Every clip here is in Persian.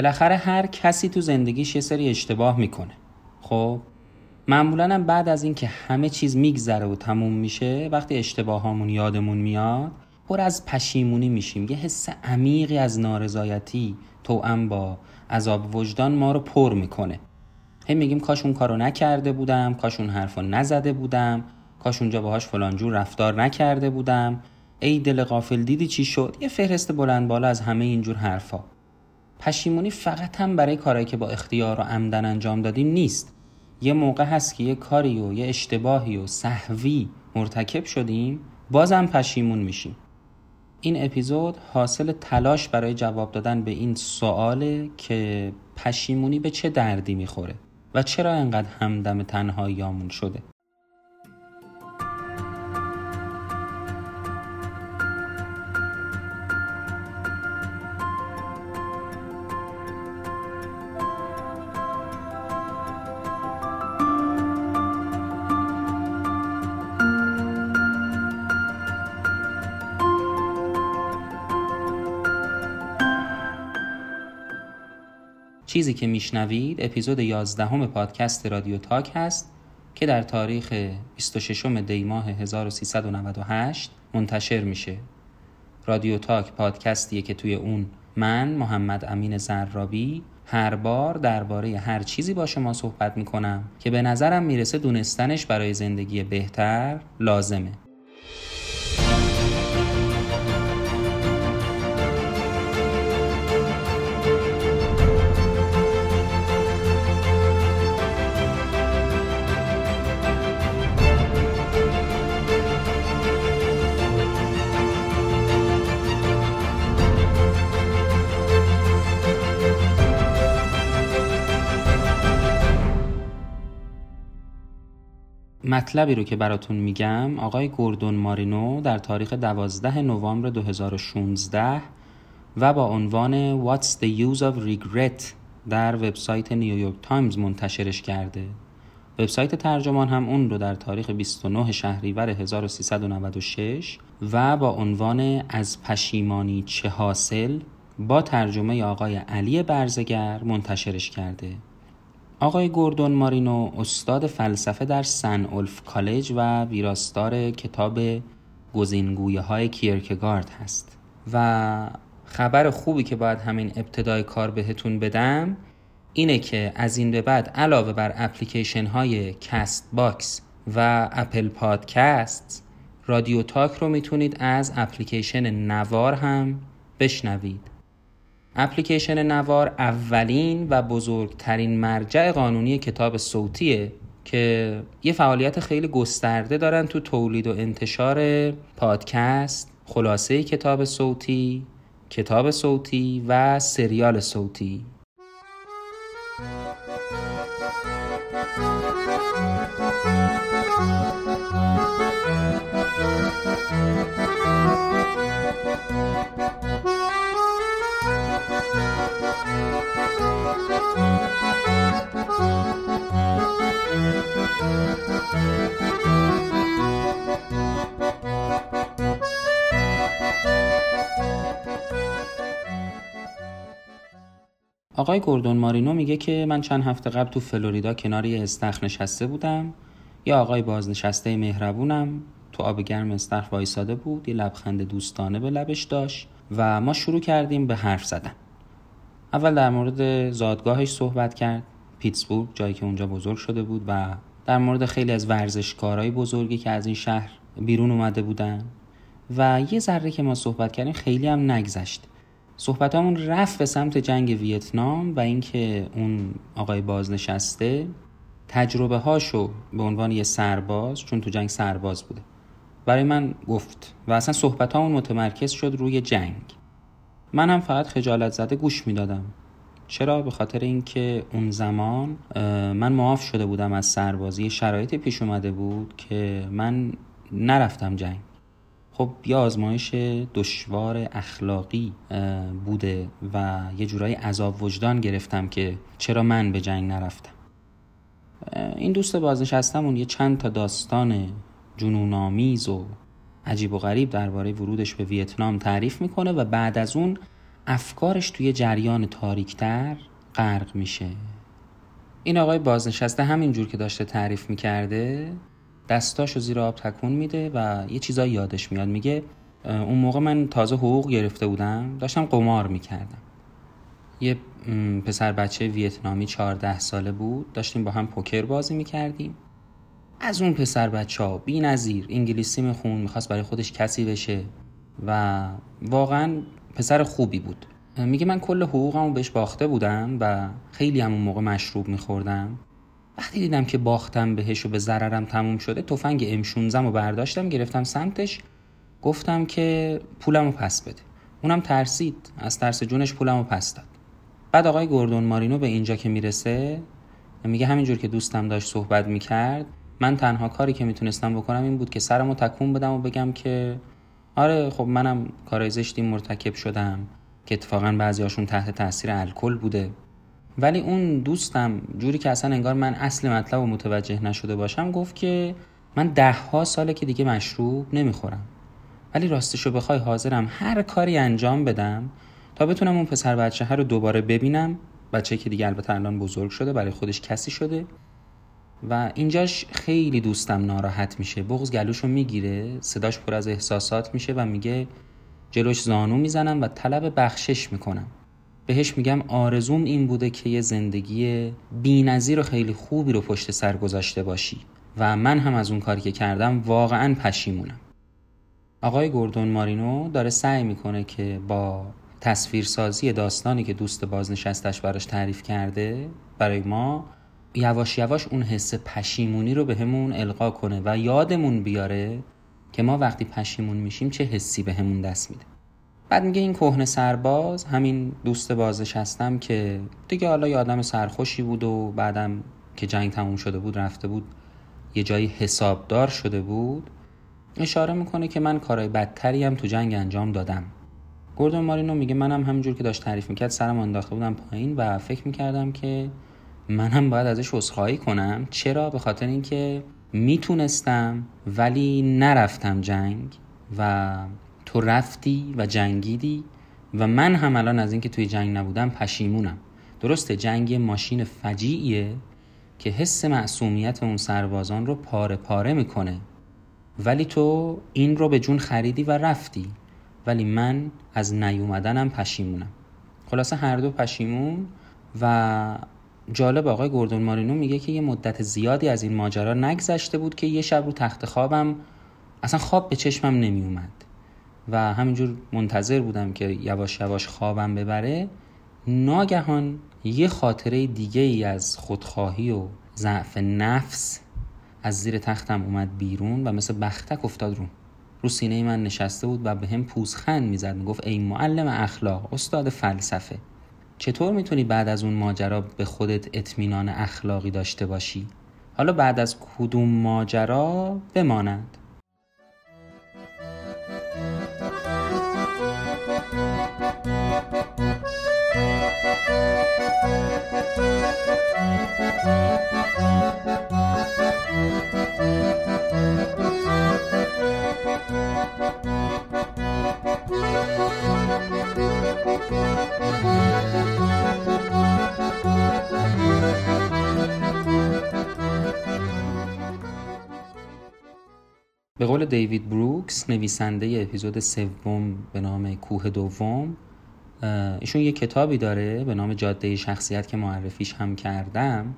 بالاخره هر کسی تو زندگیش یه سری اشتباه می‌کنه. خب؟ معمولا هم بعد از اینکه همه چیز میگذره و تموم میشه وقتی اشتباهامون یادمون میاد پر از پشیمونی میشیم. یه حس عمیقی از نارضایتی توأم با عذاب وجدان ما رو پر می‌کنه. هی میگیم کاش اون کارو نکرده بودم کاش اون حرفو نزده بودم کاش اونجا باهاش فلانجور رفتار نکرده بودم. ای دل غافل دیدی چی شد؟ یه فهرست بلند بالا از همه اینجور حرفا. پشیمونی فقط هم برای کارهایی که با اختیار و عمدن انجام دادیم نیست. یه موقع هست که یه کاری و یه اشتباهی و صحوی مرتکب شدیم بازم پشیمون میشیم. این اپیزود حاصل تلاش برای جواب دادن به این سواله که پشیمونی به چه دردی می‌خوره و چرا انقدر همدم تنهاییامون شده. چیزی که میشنوید اپیزود 11 پادکست رادیو تاک هست که در تاریخ 26 دی ماه 1398 منتشر میشه. رادیو تاک پادکستیه که توی اون من محمد امین زرابی هر بار درباره هر چیزی با شما صحبت می‌کنم که به نظرم می‌رسه دونستنش برای زندگی بهتر لازمه. مطلبی رو که براتون میگم آقای گوردون مارینو در تاریخ 12 نوامبر 2016 و با عنوان What's the use of regret در وبسایت نیویورک تایمز منتشرش کرده. وبسایت ترجمان هم اون رو در تاریخ 29 شهریور 1396 و با عنوان از پشیمانی چه حاصل با ترجمه آقای علی برزگر منتشرش کرده. آقای گوردون مارینو استاد فلسفه در سن اولف کالج و ویراستار کتاب گزینگویه های کیرکگارد هست. و خبر خوبی که باید همین ابتدای کار بهتون بدم اینه که از این به بعد علاوه بر اپلیکیشن های Castbox و Apple Podcast رادیو تاک رو می‌تونید از اپلیکیشن نوار هم بشنوید. اپلیکیشن نوار اولین و بزرگترین مرجع قانونی کتاب صوتیه که یه فعالیت خیلی گسترده دارن تو تولید و انتشار پادکست خلاصه کتاب صوتی کتاب صوتی و سریال صوتی. آقای گوردون مارینو میگه که من چند هفته قبل تو فلوریدا کنار یه استخر نشسته بودم. یا آقای بازنشسته مهربونم. تو آب گرم استخر وایساده بود. یه لبخند دوستانه به لبش داشت و ما شروع کردیم به حرف زدن. اول در مورد زادگاهش صحبت کرد. پیتسبورگ جایی که اونجا بزرگ شده بود و در مورد خیلی از ورزشکارهای بزرگی که از این شهر بیرون اومده بودن. و یه ذره که ما صحبت کردیم خیلی هم نگذشت. صحبتامون رفت به سمت جنگ ویتنام و اینکه اون آقای بازنشسته تجربه هاشو به عنوان یه سرباز چون تو جنگ سرباز بوده. برای من گفت و اصلا صحبت متمرکز شد روی جنگ. منم فقط خجالت زده گوش می‌دادم. چرا؟ به خاطر اینکه اون زمان من معاف شده بودم از سربازی. شرایطی پیش اومده بود که من نرفتم جنگ. خب یه آزمایش دشوار اخلاقی بوده و یه جورایی عذاب وجدان گرفتم که چرا من به جنگ نرفتم. این دوست بازنشستمون یه چند تا داستان جنونآمیز و عجیب و غریب درباره ورودش به ویتنام تعریف می‌کنه و بعد از اون افکارش توی جریان تاریکتر غرق میشه. این آقای بازنشسته همینجور که داشته تعریف می‌کرده دستاشو زیر آب تکون میده و یه چیزایی یادش میاد. میگه اون موقع من تازه حقوق گرفته بودم داشتم قمار می‌کردم. یه پسر بچه ویتنامی 14 ساله بود داشتیم با هم پوکر بازی می‌کردیم. از اون پسر بچه ها بی نظیر انگلیسی میخون می‌خواست برای خودش کسی بشه و واقعا پسر خوبی بود. میگه من کل حقوقمو بهش باخته بودم و خیلی همون موقع مشروب میخوردم. وقتی دیدم که باختم بهش و به ضررم تموم شده تفنگ ام 16 رو برداشتم گرفتم سمتش. گفتم که پولمو پس بده. اونم ترسید. از ترس جونش پولمو پس داد. بعد آقای گوردون مارینو به اینجا که می‌رسه میگه همینجور که دوستم داشت صحبت می‌کرد من تنها کاری که می‌تونستم بکنم این بود که سرمو تکون بدم و بگم که آره خب منم کارای زشتی مرتکب شدم که اتفاقا بعضیاشون تحت تاثیر الکل بوده. ولی اون دوستم جوری که اصلا انگار من اصل مطلب و متوجه نشده باشم گفت که من ده ها ساله که دیگه مشروب نمی‌خورم. ولی راستشو بخوای حاضرم هر کاری انجام بدم تا بتونم اون پسر بچه رو دوباره ببینم. بچه که دیگه البته الان بزرگ شده برای خودش کسی شده. و اینجاش خیلی دوستم ناراحت میشه. بغز گلوشو می‌گیره صداش پر از احساسات میشه و میگه جلوش زانو می‌زنم و طلب بخشش می‌کنم. بهش میگم آرزوم این بوده که یه زندگی بینظیر و خیلی خوبی رو پشت سر گذاشته باشی و من هم از اون کاری که کردم واقعا پشیمونم. آقای گوردون مارینو داره سعی می‌کنه که با تصویرسازی داستانی که دوست بازنشستش براش تعریف کرده برای ما یواش یواش اون حس پشیمونی رو بهمون به القا کنه و یادمون بیاره که ما وقتی پشیمون میشیم چه حسی بهمون به دست میده. بعد میگه این کهنه سرباز همین دوست بازنشستم که دیگه حالا یه آدم سرخوشی بود و بعدم که جنگ تموم شده بود رفته بود یه جایی حسابدار شده بود. اشاره می‌کنه که من کارهای بدتری هم تو جنگ انجام دادم. گوردون مارینو میگه منم همینجور که داشت تعریف می‌کرد سرم انداخته بودم پایین و فکر می‌کردم که منم باید ازش عذرخواهی کنم. چرا؟ به خاطر اینکه می‌تونستم ولی نرفتم جنگ و تو رفتی و جنگیدی و من هم الان از اینکه توی جنگ نبودم پشیمونم. درسته جنگ ماشین فجیعیه که حس معصومیت اون سربازان رو پاره پاره می‌کنه. ولی تو این رو به جون خریدی و رفتی. ولی من از نیومدنم پشیمونم. خلاصه هر دو پشیمون و جالب آقای گوردون مارینو میگه که یه مدت زیادی از این ماجرا نگذشته بود که یه شب رو تخت خوابم اصلا خواب به چشمم نمیومد و همینجور منتظر بودم که یواش یواش خوابم ببره ناگهان یه خاطره دیگه ای از خودخواهی و ضعف نفس از زیر تختم اومد بیرون و مثل بختک افتاد رو رو سینه من نشسته بود و به هم پوزخند می‌زد می‌گفت ای معلم اخلاق استاد فلسفه چطور می‌تونی بعد از اون ماجرا به خودت اطمینان اخلاقی داشته باشی؟ حالا بعد از کدوم ماجرا بماند به قول دیوید بروکس نویسنده اپیزود سوم به نام کوه دوم ایشون یه کتابی داره به نام جاده شخصیت که معرفیش هم کردم.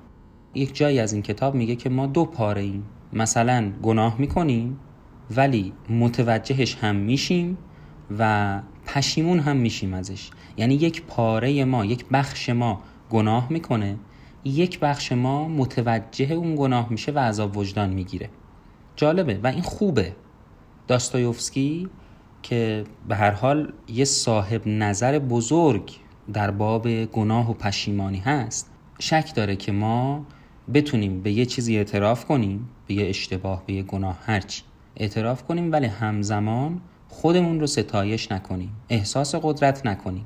یک جایی از این کتاب میگه که ما دو پاره ایم. مثلا گناه می‌کنیم ولی متوجهش هم میشیم و پشیمون هم میشیم ازش. یعنی یک پاره ما یک بخش ما گناه می‌کنه. یک بخش ما متوجه اون گناه میشه و عذاب وجدان می‌گیره. جالبه و این خوبه. داستایوفسکی که به هر حال یه صاحب نظر بزرگ در باب گناه و پشیمانی هست شک داره که ما بتونیم به یه چیزی اعتراف کنیم به یه اشتباه به یه گناه هرچی. اعتراف کنیم ولی همزمان خودمون رو ستایش نکنیم احساس قدرت نکنیم.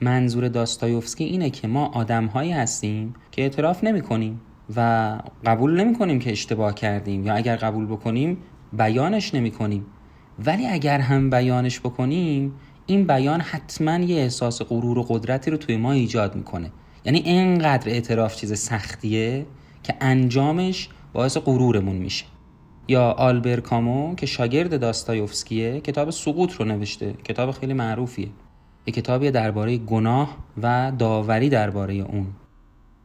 منظور داستایوفسکی اینه که ما آدمهایی هستیم که اعتراف نمی کنیم و قبول نمی کنیم که اشتباه کردیم یا اگر قبول بکنیم بیانش نمی کنیم ولی اگر هم بیانش بکنیم این بیان حتما یه احساس غرور و قدرتی رو توی ما ایجاد می‌کنه. یعنی اینقدر اعتراف چیز سختیه که انجامش باعث غرورمون میشه. یا آلبر کامو که شاگرد داستایوفسکیه کتاب سقوط رو نوشته. کتاب خیلی معروفیه. یه کتابی درباره گناه و داوری درباره اون.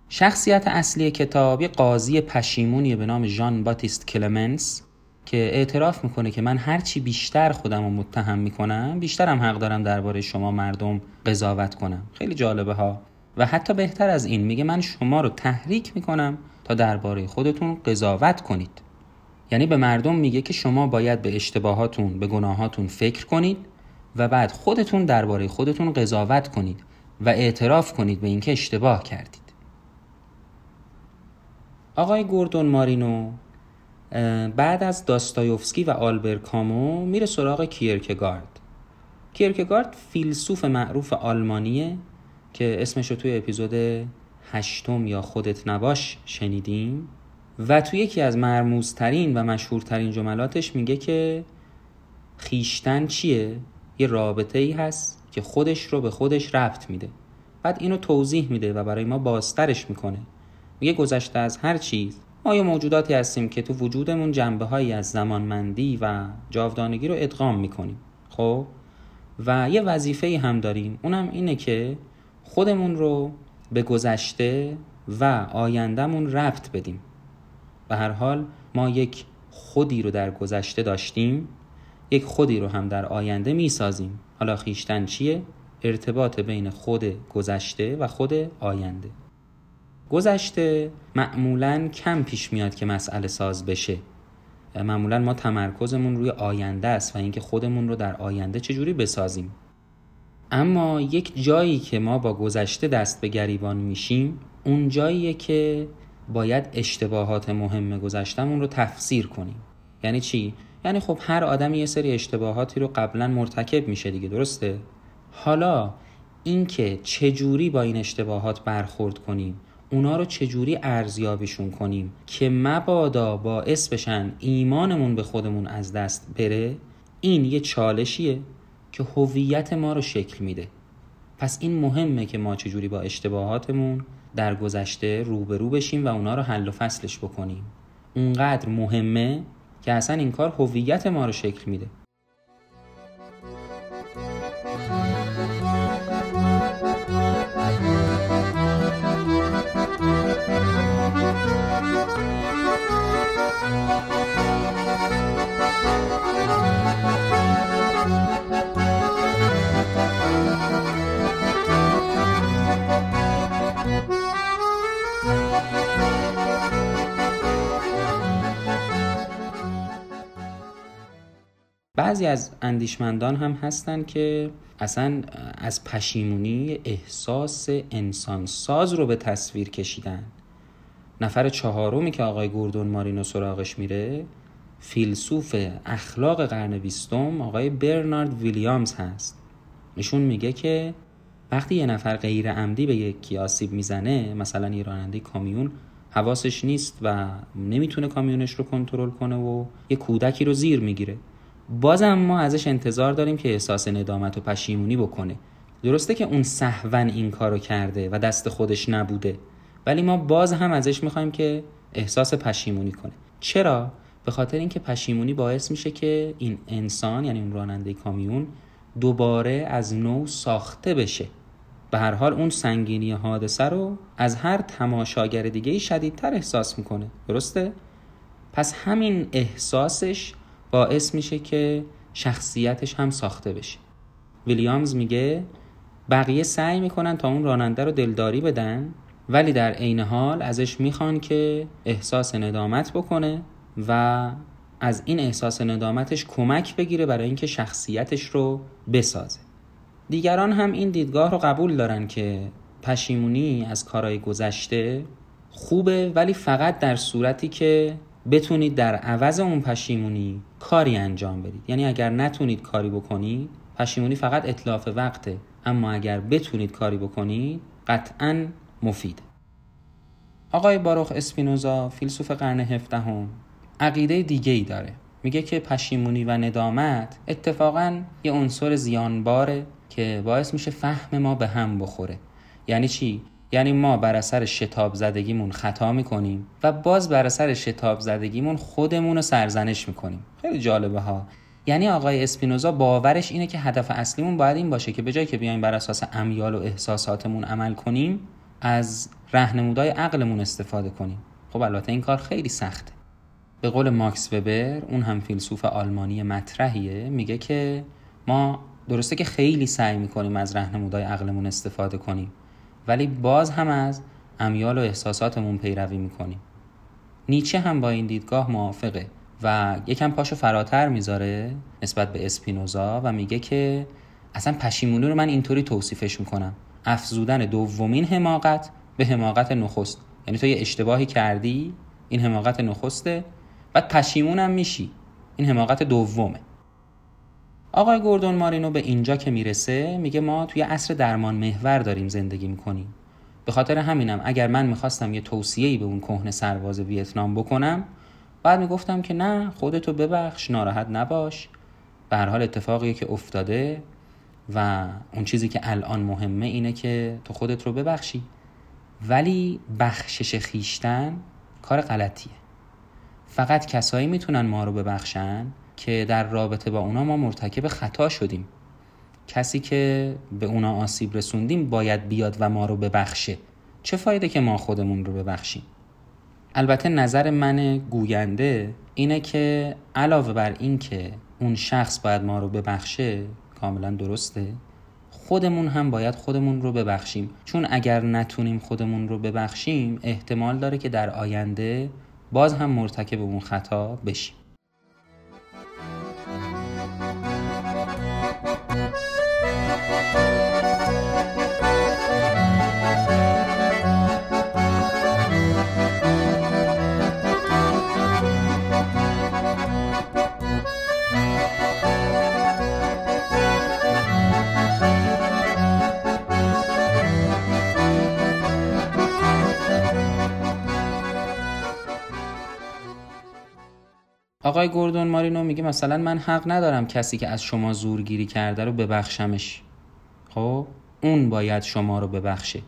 شخصیت اصلی کتاب یه قاضی پشیمونیه به نام ژان باتیست کلمنس. که اعتراف می‌کنه که من هرچی بیشتر خودم رو متهم می‌کنم بیشترم حق دارم درباره شما مردم قضاوت کنم. خیلی جالبه ها. و حتی بهتر از این میگه من شما رو تحریک می‌کنم تا درباره خودتون قضاوت کنید. یعنی به مردم میگه که شما باید به اشتباهاتون به گناهاتون فکر کنید و بعد خودتون درباره خودتون قضاوت کنید و اعتراف کنید به اینکه اشتباه کردید. آقای گوردون مارینو بعد از داستایوفسکی و آلبر کامو میره سراغ کیرکگارد. کیرکگارد فیلسوف معروف آلمانیه که اسمش رو توی اپیزود هشتم یا خودت نباش شنیدیم و توی یکی از مرموزترین و مشهورترین جملاتش میگه که خیشتن چیه؟ یه رابطه ای هست که خودش رو به خودش ربط میده. بعد اینو توضیح میده و برای ما بازترش می‌کنه. میگه گذشته از هر چیز ما یه موجوداتی هستیم که تو وجودمون جنبه هایی از زمانمندی و جاودانگی رو ادغام می‌کنیم؟ خب؟ و یه وظیفه هم داریم. اونم اینه که خودمون رو به گذشته و آیندهمون ربط بدیم. به هر حال ما یک خودی رو در گذشته داشتیم. یک خودی رو هم در آینده می سازیم حالا خیشتن چیه؟ ارتباط بین خود گذشته و خود آینده. گذشته معمولا کم پیش میاد که مسئله ساز بشه. معمولا ما تمرکزمون روی آینده است و اینکه خودمون رو در آینده چجوری بسازیم. اما یک جایی که ما با گذشته دست به گریبان میشیم اون جاییه که باید اشتباهات مهم گذشتمون رو تفسیر کنیم. یعنی چی؟ یعنی خب هر آدمی یه سری اشتباهاتی رو قبلا مرتکب میشه دیگه درسته؟ حالا اینکه چجوری با این اشتباهات برخورد کنیم؟ اونا رو چجوری ارزیابیشون کنیم که مبادا باعث بشن ایمانمون به خودمون از دست بره؟ این یه چالشیه که هویت ما رو شکل میده. پس این مهمه که ما چجوری با اشتباهاتمون در گذشته روبرو بشیم و اونا رو حل و فصلش بکنیم. اونقدر مهمه که اصلا این کار هویت ما رو شکل میده. بعضی از اندیشمندان هم هستن که اصلا از پشیمونی احساس انسان ساز رو به تصویر کشیدن. نفر چهارمی که آقای گوردون مارینو سراغش میره فیلسوف اخلاق قرن بیستم آقای برنارد ویلیامز هست. نشون میگه که وقتی یه نفر غیر عمدی به یکی آسیب می‌زنه مثلا یه راننده کامیون حواسش نیست و نمی‌تونه کامیونش رو کنترل کنه و یه کودکی رو زیر می‌گیره. بازم ما ازش انتظار داریم که احساس ندامت و پشیمونی بکنه. درسته که اون صحون این کارو کرده و دست خودش نبوده ولی ما باز هم ازش می‌خوایم که احساس پشیمونی کنه. چرا؟ به خاطر اینکه پشیمونی باعث میشه که این انسان یعنی اون راننده کامیون دوباره از نو ساخته بشه. به هر حال اون سنگینی حادثه رو از هر تماشاگر دیگه شدیدتر احساس می‌کنه. درسته؟ پس همین احساسش باعث میشه که شخصیتش هم ساخته بشه. ویلیامز میگه بقیه سعی می‌کنن تا اون راننده رو دلداری بدن ولی در عین حال ازش می‌خوان که احساس ندامت بکنه و از این احساس ندامتش کمک بگیره برای اینکه شخصیتش رو بسازه. دیگران هم این دیدگاه رو قبول دارن که پشیمونی از کارهای گذشته خوبه ولی فقط در صورتی که بتونید در عوض اون پشیمونی کاری انجام بدید. یعنی اگر نتونید کاری بکنید پشیمونی فقط اطلاف وقته اما اگر بتونید کاری بکنید قطعا مفید. آقای باروخ اسپینوزا فیلسوف قرن هفدهم عقیده دیگه ای داره. میگه که پشیمونی و ندامت اتفاقا یه عنصر زیانباره که باعث میشه فهم ما به هم بخوره. یعنی چی؟ یعنی ما بر اثر شتاب زدگیمون خطا می‌کنیم و باز بر اثر شتاب زدگیمون خودمون رو سرزنش می‌کنیم. خیلی جالبه ها. یعنی آقای اسپینوزا باورش اینه که هدف اصلیمون باید این باشه که به جای که بیایم بر اساس امیال و احساساتمون عمل کنیم از رهنمودای عقلمون استفاده کنیم. خب البته این کار خیلی سخته. به قول ماکس وبر اون هم فیلسوف آلمانی مطرحیه میگه که ما درسته که خیلی سعی می‌کنیم از رهنمودای عقلمون استفاده کنیم. ولی باز هم از امیال و احساساتمون پیروی می‌کنیم. نیچه هم با این دیدگاه موافقه و یکم پاشو فراتر می‌ذاره نسبت به اسپینوزا و میگه که اصلا پشیمونی رو من اینطوری توصیفش می‌کنم. افزودن دومین حماقت به حماقت نخست. یعنی تو یه اشتباهی کردی این حماقت نخسته بعد پشیمونم میشی. این حماقت دومه. آقای گوردون مارینو به اینجا که می‌رسه میگه ما توی عصر درمان محور داریم زندگی می‌کنیم. به خاطر همینم اگر من می‌خواستم یه توصیه‌ای به اون کهنه سرباز ویتنام بکنم بعد می‌گفتم که نه خودتو ببخش ناراحت نباش. به حال اتفاقی که افتاده و اون چیزی که الان مهمه اینه که تو خودت رو ببخشی. ولی بخشش خیشتن کار غلطیه. فقط کسایی می‌تونن ما رو ببخشن که در رابطه با اونا ما مرتکب خطا شدیم. کسی که به اونا آسیب رسوندیم باید بیاد و ما رو ببخشه. چه فایده که ما خودمون رو ببخشیم؟ البته نظر من گوینده اینه که علاوه بر این که اون شخص باید ما رو ببخشه کاملا درسته. خودمون هم باید خودمون رو ببخشیم. چون اگر نتونیم خودمون رو ببخشیم احتمال داره که در آینده باز هم مرتکب اون خطا بشیم. آقای گوردون مارینو میگه مثلا من حق ندارم کسی که از شما زورگیری کرده رو ببخشمش. خب؟ اون باید شما رو ببخشه.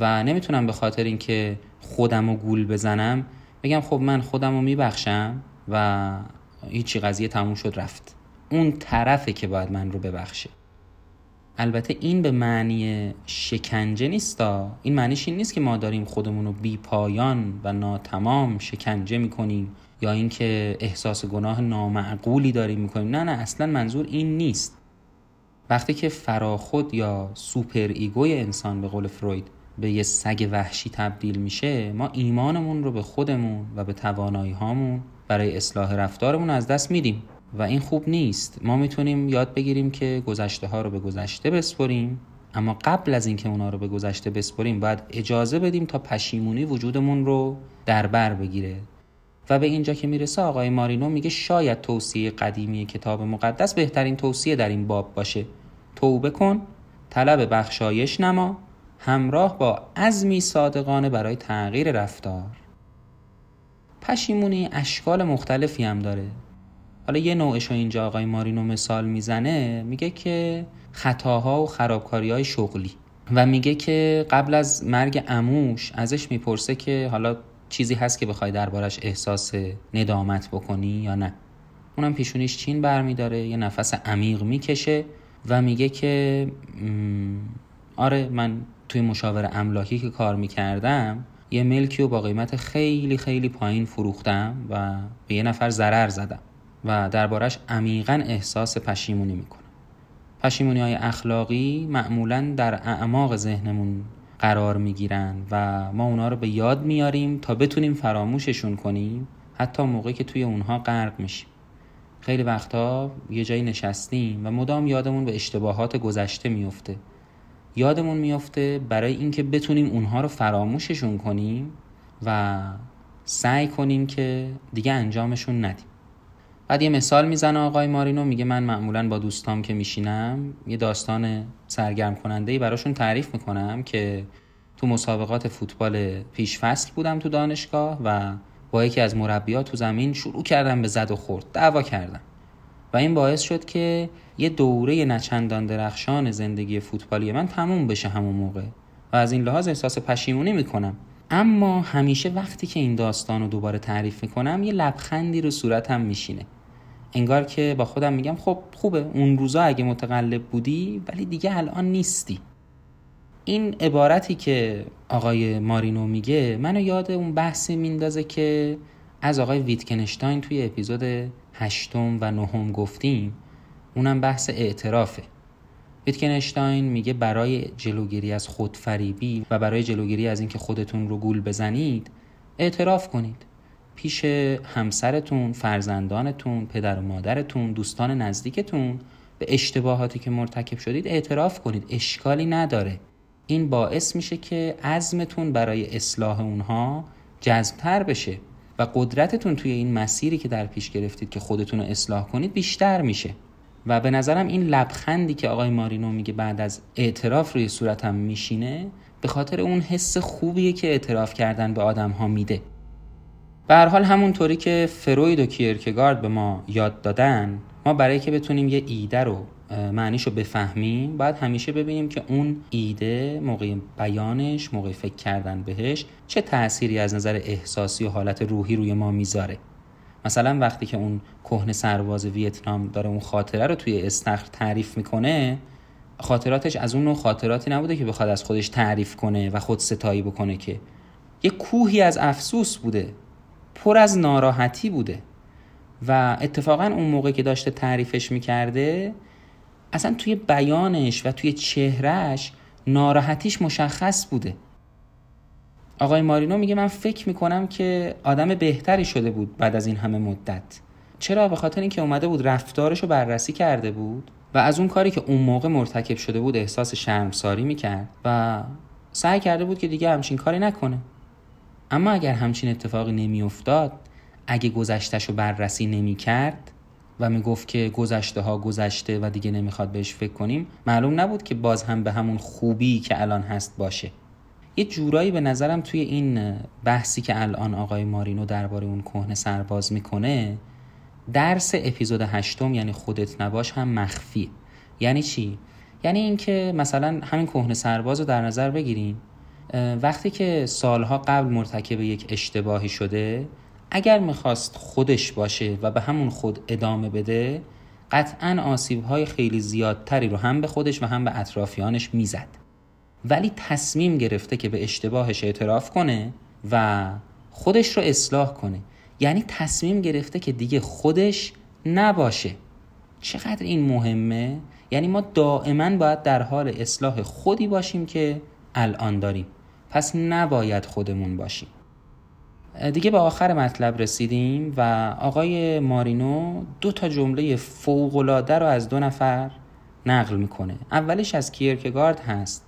و نمی‌تونم به خاطر اینکه خودم رو گول بزنم بگم خب من خودم رو میبخشم و هیچی قضیه تموم شد رفت. اون طرفه که باید من رو ببخشه. البته این به معنی شکنجه نیستا. این معنیش این نیست که ما داریم خودمون رو بی پایان و ناتمام شکنجه می‌کنیم یا اینکه احساس گناه نامعقولی داریم می‌کنیم. نه نه اصلا منظور این نیست. وقتی که فراخود یا superego ی انسان به قول فروید به یه سگ وحشی تبدیل میشه ما ایمانمون رو به خودمون و به توانایی هامون برای اصلاح رفتارمون از دست میدیم و این خوب نیست. ما می‌تونیم یاد بگیریم که گذشته ها رو به گذشته بسپریم اما قبل از اینکه اونا رو به گذشته بسپریم باید اجازه بدیم تا پشیمونی وجودمون رو در بر بگیره. و به اینجا که می‌رسه آقای مارینو میگه شاید توصیه قدیمی کتاب مقدس بهترین توصیه در این باب باشه. توبه کن طلب بخشایش نما همراه با عزمی صادقانه برای تغییر رفتار. پشیمونی اشکال مختلفی هم داره. حالا یه نوعش رو اینجا آقای مارینو مثال می‌زنه میگه که خطاها و خرابکاری های شغلی. و میگه که قبل از مرگ اموش ازش می‌پرسه که حالا چیزی هست که بخوای دربارش احساس ندامت بکنی یا نه. اونم پیشونیش چین برمیداره یه نفس عمیق می‌کشه. و میگه که آره من توی مشاور املاکی که کار می‌کردم یه ملکی رو با قیمت خیلی خیلی پایین فروختم و به یه نفر ضرر زدم و دربارش عمیقا احساس پشیمونی می‌کنم. پشیمونی های اخلاقی معمولا در اعماق ذهنمون قرار می‌گیرن و ما اونا رو به یاد میاریم تا بتونیم فراموششون کنیم حتی موقعی که توی اونها غرق میشیم. خیلی وقتا یه جایی نشستیم و مدام یادمون به اشتباهات گذشته میفته. یادمون میفته برای اینکه بتونیم اونها رو فراموششون کنیم و سعی کنیم که دیگه انجامشون ندیم. بعد یه مثال می‌زنه آقای مارینو میگه من معمولا با دوستام که میشینم یه داستان سرگرم کننده ای براشون تعریف می‌کنم که تو مسابقات فوتبال پیش فصل بودم تو دانشگاه و با یکی از مربیات تو زمین شروع کردن به زد و خورد دعوا کردن. و این باعث شد که یه دوره نچندان درخشان زندگی فوتبالی من تموم بشه همون موقع و از این لحاظ احساس پشیمونی می‌کنم. اما همیشه وقتی که این داستان رو دوباره تعریف می‌کنم یه لبخندی رو صورتم میشینه. انگار که با خودم میگم خب خوبه. اون روزا اگه متقلب بودی ولی دیگه الان نیستی. این عبارتی که آقای مارینو میگه منو یاد اون بحثی میندازه که از آقای ویتکنشتاین توی اپیزود هشتم و نهم گفتیم اونم بحث اعترافه. ویتکنشتاین میگه برای جلوگیری از خودفریبی و برای جلوگیری از اینکه خودتون رو گول بزنید اعتراف کنید. پیش همسرتون، فرزندانتون، پدر و مادرتون، دوستان نزدیکتون به اشتباهاتی که مرتکب شدید اعتراف کنید. اشکالی نداره. این باعث میشه که عزمتون برای اصلاح اونها جذبتر بشه و قدرتتون توی این مسیری که در پیش گرفتید که خودتون رو اصلاح کنید بیشتر میشه. و به نظرم این لبخندی که آقای مارینو میگه بعد از اعتراف روی صورتم میشینه به خاطر اون حس خوبیه که اعتراف کردن به آدم ها میده. به هر حال همونطوری که فروید و کیرکگارد به ما یاد دادن ما برای که بتونیم یه ایده رو معنیشو بفهمیم باید همیشه ببینیم که اون ایده موقع بیانش موقع فکر کردن بهش چه تأثیری از نظر احساسی و حالت روحی روی ما می‌ذاره. مثلا وقتی که اون کهن سرباز ویتنام داره اون خاطره رو توی استخر تعریف می‌کنه خاطراتش از اون نوع خاطراتی نبوده که بخواد از خودش تعریف کنه و خود ستایی بکنه که. یه کوهی از افسوس بوده پر از ناراحتی بوده و اتفاقا اون موقع که داشته تعریفش می‌کرده اصلا توی بیانش و توی چهرهش ناراحتیش مشخص بوده. آقای مارینو میگه من فکر می‌کنم که آدم بهتری شده بود بعد از این همه مدت. چرا؟ به خاطر اینکه اومده بود رفتارش رو بررسی کرده بود و از اون کاری که اون موقع مرتکب شده بود احساس شرمساری می‌کرد و سعی کرده بود که دیگه همچین کاری نکنه. اما اگر همچین اتفاقی نمیافتاد اگه گذشتش رو بررسی نمی‌کرد و می‌گفت که گذشته ها گذشته و دیگه نمی‌خواد بهش فکر کنیم معلوم نبود که باز هم به همون خوبی که الان هست باشه. یه جورایی به نظرم توی این بحثی که الان آقای مارینو درباره اون کهنه سرباز می‌کنه درس اپیزود هشتم یعنی خودت نباش هم مخفیه. یعنی چی؟ یعنی اینکه مثلا همین کهنه سرباز رو در نظر بگیریم وقتی که سالها قبل مرتکب یک اشتباهی شده اگر می‌خواست خودش باشه و به همون خود ادامه بده قطعا آسیب های خیلی زیادتری رو هم به خودش و هم به اطرافیانش می‌زد. ولی تصمیم گرفته که به اشتباهش اعتراف کنه و خودش رو اصلاح کنه. یعنی تصمیم گرفته که دیگه خودش نباشه. چقدر این مهمه؟ یعنی ما دائما باید در حال اصلاح خودی باشیم که الان داریم. پس نباید خودمون باشیم. دیگه به آخر مطلب رسیدیم و آقای مارینو دو تا جمله فوقلاده رو از دو نفر نقل می‌کنه. اولش از کیرکگارد هست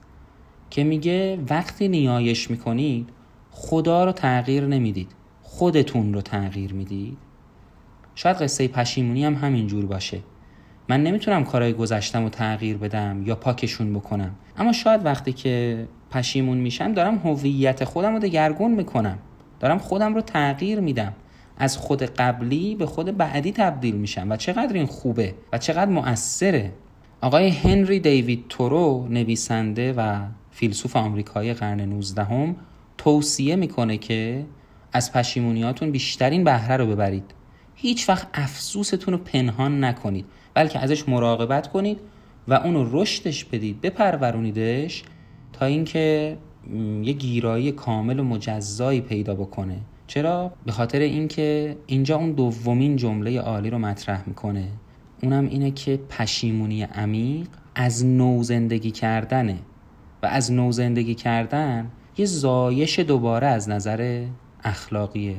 که میگه وقتی نیایش می‌کنید خدا رو تغییر نمی‌دید. خودتون رو تغییر می‌دید. شاید قصه پشیمونی هم همین جور باشه. من نمی‌تونم کارهای گذشتم رو تغییر بدم یا پاکشون بکنم. اما شاید وقتی که پشیمون میشم دارم هویت خودم رو دگرگون می‌کنم. دارم خودم رو تغییر میدم. از خود قبلی به خود بعدی تبدیل میشم. و چقدر این خوبه و چقدر مؤثره. آقای هنری دیوید تورو نویسنده و فیلسوف آمریکایی قرن 19 هم توصیه می‌کنه که از پشیمونیاتون بیشترین بهره رو ببرید. هیچ وقت افسوستون رو پنهان نکنید. بلکه ازش مراقبت کنید و اونو رشدش بدید. بپرورونیدش تا اینکه یه گیرایی کامل و مجزایی پیدا بکنه. چرا؟ به خاطر اینکه اینجا اون دومین جمله عالی رو مطرح می‌کنه. اونم اینه که پشیمونی عمیق از نو زندگی کردنه و از نو زندگی کردن یه زایش دوباره از نظر اخلاقیه.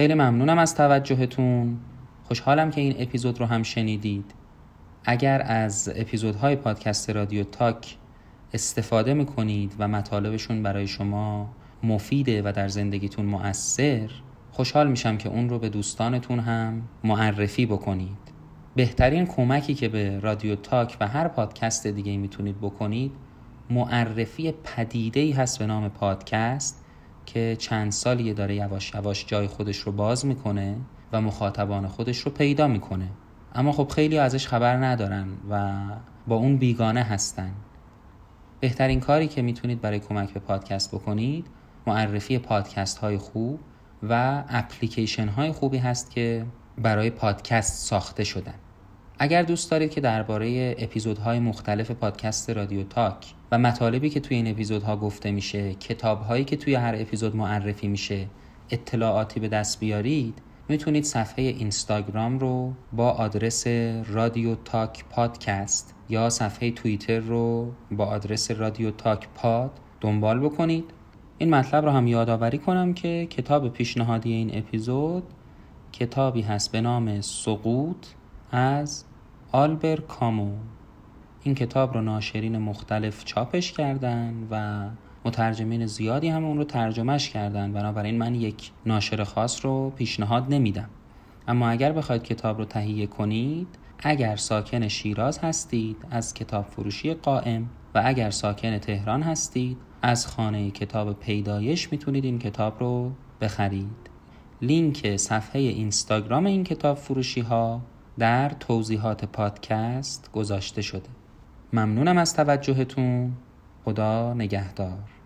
خیلی ممنونم از توجهتون. خوشحالم که این اپیزود رو هم شنیدید. اگر از اپیزودهای پادکست رادیو تاک استفاده می‌کنید و مطالبشون برای شما مفیده و در زندگیتون مؤثر خوشحال میشم که اون رو به دوستانتون هم معرفی بکنید. بهترین کمکی که به رادیو تاک و هر پادکست دیگه می‌تونید بکنید معرفی پدیده ای هست به نام پادکست. که چند سالیه داره یواش یواش جای خودش رو باز می‌کنه و مخاطبان خودش رو پیدا می‌کنه. اما خب خیلی ازش خبر ندارن و با اون بیگانه هستن. بهترین کاری که می‌تونید برای کمک به پادکست بکنید معرفی پادکست های خوب و اپلیکیشن های خوبی هست که برای پادکست ساخته شدن. اگر دوست دارید که درباره اپیزودهای مختلف پادکست رادیو تاک و مطالبی که توی این اپیزودها گفته میشه کتابهایی که توی هر اپیزود معرفی میشه اطلاعاتی به دست بیارید می‌تونید صفحه اینستاگرام رو با آدرس رادیو تاک پادکست یا صفحه توییتر رو با آدرس رادیو تاک پاد دنبال بکنید. این مطلب رو هم یادآوری کنم که کتاب پیشنهادی این اپیزود کتابی هست به نام سقوط از آلبر کامو. این کتاب رو ناشرین مختلف چاپش کردن و مترجمین زیادی هم اون رو ترجمهش کردن. بنابراین من یک ناشر خاص رو پیشنهاد نمیدم. اما اگر بخواید کتاب رو تهیه کنید اگر ساکن شیراز هستید از کتاب فروشی قائم و اگر ساکن تهران هستید از خانه کتاب پیدایش می‌تونید این کتاب رو بخرید. لینک صفحه اینستاگرام این کتاب فروشی ها در توضیحات پادکست گذاشته شده. ممنونم از توجهتون. خدا نگهدار.